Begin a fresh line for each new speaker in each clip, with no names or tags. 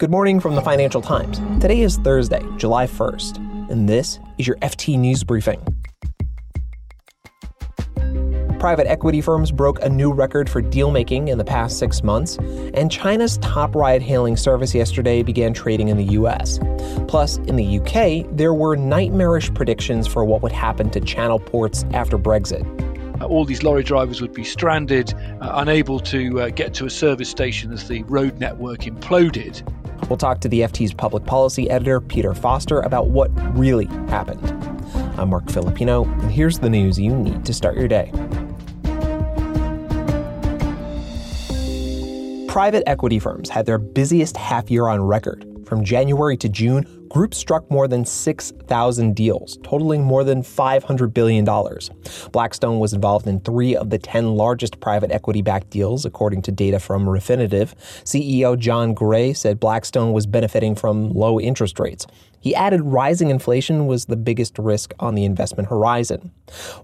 Good morning from the Financial Times. Today is Thursday, July 1st, and this is your FT News Briefing. Private equity firms broke a new record for deal making in the past six months, and China's top ride hailing service yesterday began trading in the US. Plus, in the UK, there were nightmarish predictions for what would happen to channel ports after Brexit.
All these lorry drivers would be stranded, uh, unable to uh, get to a service station as the road network imploded.
We'll talk to the FT's public policy editor, Peter Foster, about what really happened. I'm Marc Filippino, and here's the news you need to start your day. Private equity firms had their busiest half year on record. From January to June, groups struck more than 6,000 deals, totaling more than $500 billion. Blackstone was involved in three of the 10 largest private equity backed deals, according to data from Refinitiv. CEO Jon Gray said Blackstone was benefiting from low interest rates. He added rising inflation was the biggest risk on the investment horizon.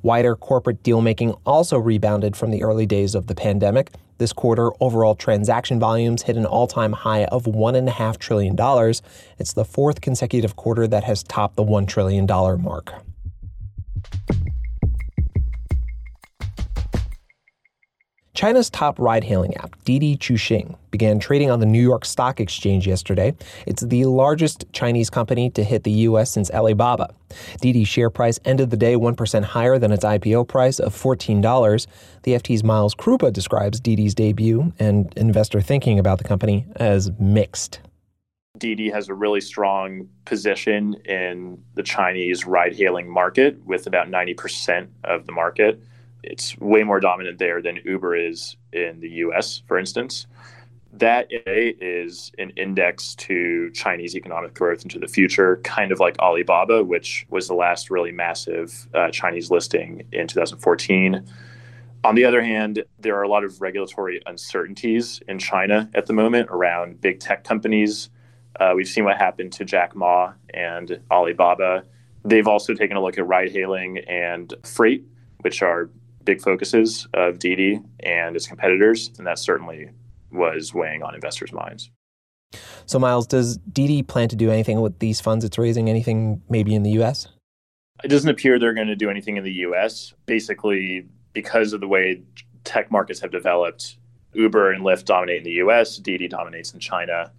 Wider corporate deal making also rebounded from the early days of the pandemic. This quarter, overall transaction volumes hit an all time high of $1.5 trillion. It's the fourth consecutive quarter that has topped the $1 trillion mark. China's top ride hailing app, Didi Chuxing, began trading on the New York Stock Exchange yesterday. It's the largest Chinese company to hit the U.S. since Alibaba. Didi's share price ended the day 1% higher than its IPO price of $14. The FT's Miles Kruppa describes Didi's debut and investor thinking about the company as mixed.
Didi has a really strong position in the Chinese ride hailing market with about 90% of the market it's way more dominant there than Uber is in the US, for instance. That is an index to Chinese economic growth into the future, kind of like Alibaba, which was the last really massive uh, Chinese listing in 2014. On the other hand, there are a lot of regulatory uncertainties in China at the moment around big tech companies. Uh, we've seen what happened to Jack Ma and Alibaba. They've also taken a look at ride hailing and freight, which are big focuses of Didi and its competitors, and that certainly was weighing on investors' minds.
So, Miles, does Didi plan to do anything with these funds it's raising? Anything maybe in the U.S.?
It doesn't appear they're going to do anything in the U.S. Basically, because of the way tech markets have developed, Uber and Lyft dominate in the U.S. Didi dominates in China.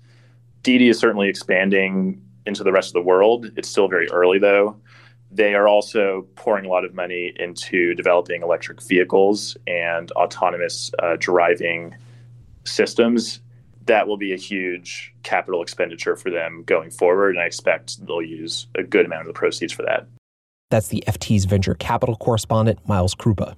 Didi is certainly expanding into the rest of the world. It's still very early, though. They are also pouring a lot of money into developing electric vehicles and autonomous uh, driving systems. That will be a huge capital expenditure for them going forward, and I expect they'll use a good amount of the proceeds for that.
That's the FT's venture capital correspondent, Miles Kruppa.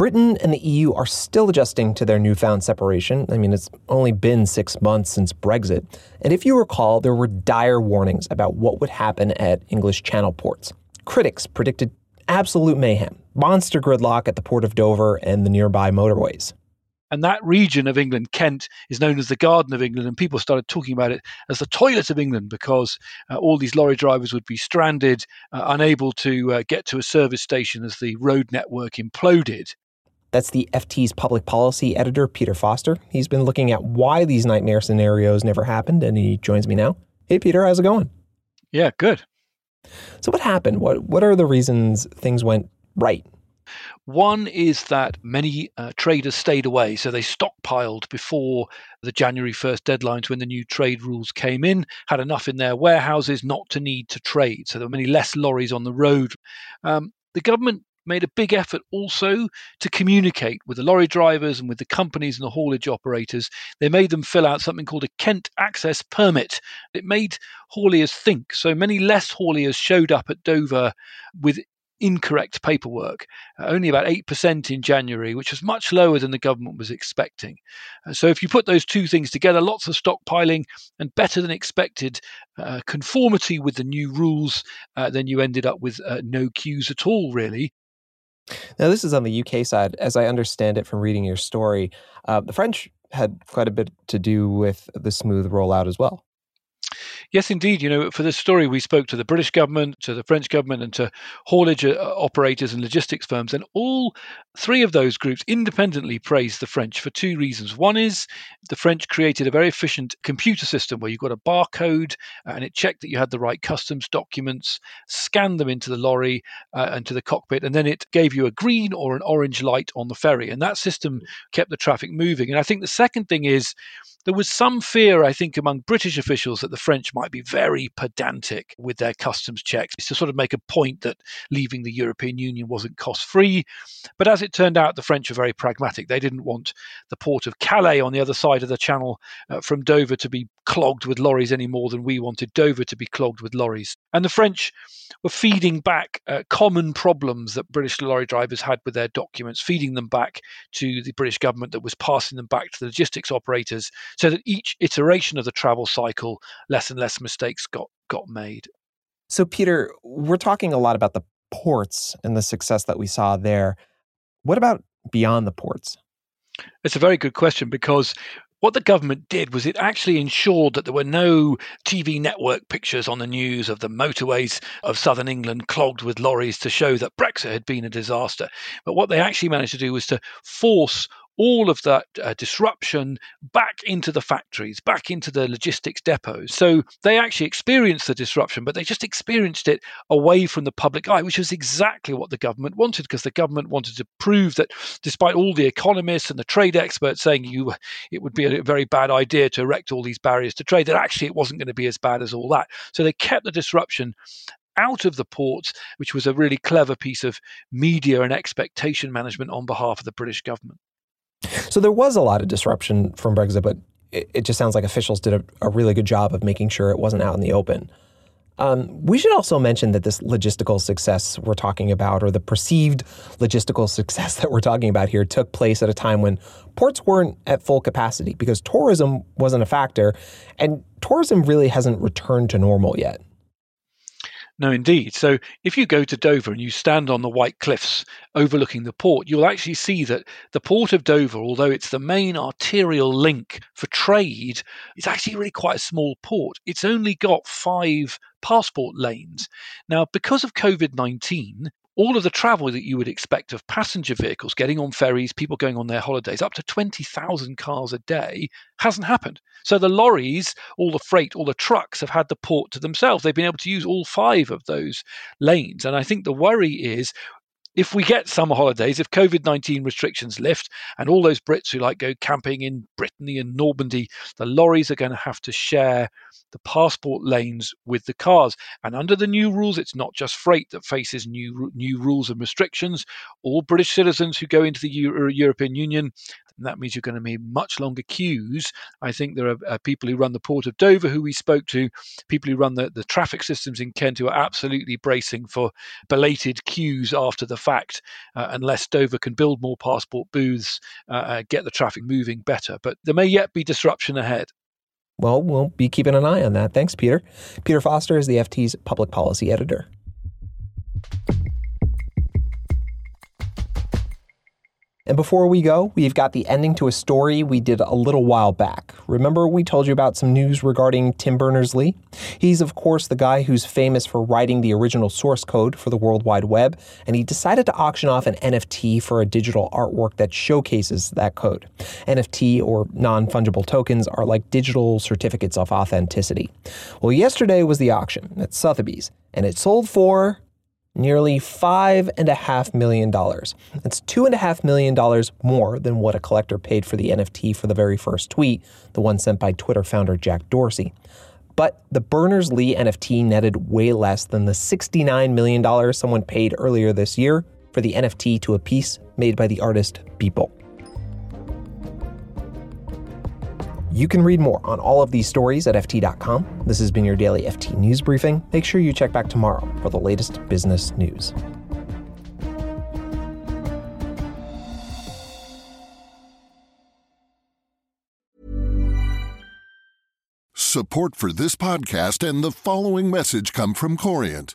Britain and the EU are still adjusting to their newfound separation. I mean, it's only been six months since Brexit. And if you recall, there were dire warnings about what would happen at English Channel ports. Critics predicted absolute mayhem, monster gridlock at the port of Dover and the nearby motorways.
And that region of England, Kent, is known as the Garden of England, and people started talking about it as the toilet of England because uh, all these lorry drivers would be stranded, uh, unable to uh, get to a service station as the road network imploded.
That's the FT's public policy editor, Peter Foster. He's been looking at why these nightmare scenarios never happened, and he joins me now. Hey, Peter, how's it going?
Yeah, good.
So, what happened? What What are the reasons things went right?
One is that many uh, traders stayed away, so they stockpiled before the January 1st deadlines when the new trade rules came in, had enough in their warehouses not to need to trade. So there were many less lorries on the road. Um, the government made a big effort also to communicate with the lorry drivers and with the companies and the haulage operators. They made them fill out something called a Kent Access Permit. It made hauliers think. So many less hauliers showed up at Dover with incorrect paperwork, uh, only about 8% in January, which was much lower than the government was expecting. Uh, so, if you put those two things together, lots of stockpiling and better than expected uh, conformity with the new rules, uh, then you ended up with uh, no queues at all, really.
Now, this is on the UK side. As I understand it from reading your story, uh, the French had quite a bit to do with the smooth rollout as well.
Yes, indeed. You know, for this story, we spoke to the British government, to the French government, and to haulage uh, operators and logistics firms. And all three of those groups independently praised the French for two reasons. One is the French created a very efficient computer system where you got a barcode uh, and it checked that you had the right customs documents, scanned them into the lorry uh, and to the cockpit, and then it gave you a green or an orange light on the ferry. And that system kept the traffic moving. And I think the second thing is there was some fear, I think, among British officials that the French might be very pedantic with their customs checks to sort of make a point that leaving the European Union wasn't cost free. But as it turned out, the French were very pragmatic. They didn't want the port of Calais on the other side of the channel uh, from Dover to be clogged with lorries any more than we wanted Dover to be clogged with lorries. And the French were feeding back uh, common problems that British lorry drivers had with their documents, feeding them back to the British government that was passing them back to the logistics operators so that each iteration of the travel cycle, less and less mistakes got, got made.
So, Peter, we're talking a lot about the ports and the success that we saw there. What about beyond the ports?
It's a very good question because what the government did was it actually ensured that there were no TV network pictures on the news of the motorways of southern England clogged with lorries to show that Brexit had been a disaster. But what they actually managed to do was to force all of that uh, disruption back into the factories, back into the logistics depots. So they actually experienced the disruption, but they just experienced it away from the public eye, which was exactly what the government wanted, because the government wanted to prove that despite all the economists and the trade experts saying you it would be a very bad idea to erect all these barriers to trade, that actually it wasn't going to be as bad as all that. So they kept the disruption out of the ports, which was a really clever piece of media and expectation management on behalf of the British government.
So there was a lot of disruption from Brexit, but it, it just sounds like officials did a, a, really good job of making sure it wasn't out in the open. Um, we should also mention that this logistical success we're talking about, or the perceived logistical success that we're talking about here, took place at a time when ports weren't at full capacity because tourism wasn't a factor, and tourism really hasn't returned to normal yet.
No, indeed. So if you go to Dover and you stand on the white cliffs overlooking the port, you'll actually see that the port of Dover, although it's the main arterial link for trade, it's actually really quite a small port. It's only got five passport lanes. Now, because of COVID 19, all of the travel that you would expect of passenger vehicles getting on ferries, people going on their holidays, up to 20,000 cars a day, hasn't happened. So the lorries, all the freight, all the trucks have had the port to themselves. They've been able to use all five of those lanes. And I think the worry is if we get summer holidays, if COVID 19 restrictions lift, and all those Brits who like go camping in Brittany and Normandy, the lorries are going to have to share the passport lanes with the cars. And under the new rules, it's not just freight that faces new new rules and restrictions. All British citizens who go into the Euro- European Union and that means you're going to be much longer queues. I think there are uh, people who run the port of Dover who we spoke to, people who run the, the traffic systems in Kent who are absolutely bracing for belated queues after the fact, uh, unless Dover can build more passport booths, uh, uh, get the traffic moving better. But there may yet be disruption ahead.
Well, we'll be keeping an eye on that. Thanks, Peter. Peter Foster is the FT's public policy editor. And before we go, we've got the ending to a story we did a little while back. Remember, we told you about some news regarding Tim Berners Lee? He's, of course, the guy who's famous for writing the original source code for the World Wide Web, and he decided to auction off an NFT for a digital artwork that showcases that code. NFT, or non fungible tokens, are like digital certificates of authenticity. Well, yesterday was the auction at Sotheby's, and it sold for nearly $5.5 million. That's $2.5 million more than what a collector paid for the NFT for the very first tweet, the one sent by Twitter founder Jack Dorsey. But the Berners Lee NFT netted way less than the $69 million someone paid earlier this year for the NFT to a piece made by the artist Beeple. You can read more on all of these stories at FT.com. This has been your daily FT News Briefing. Make sure you check back tomorrow for the latest business news.
Support for this podcast and the following message come from Corient.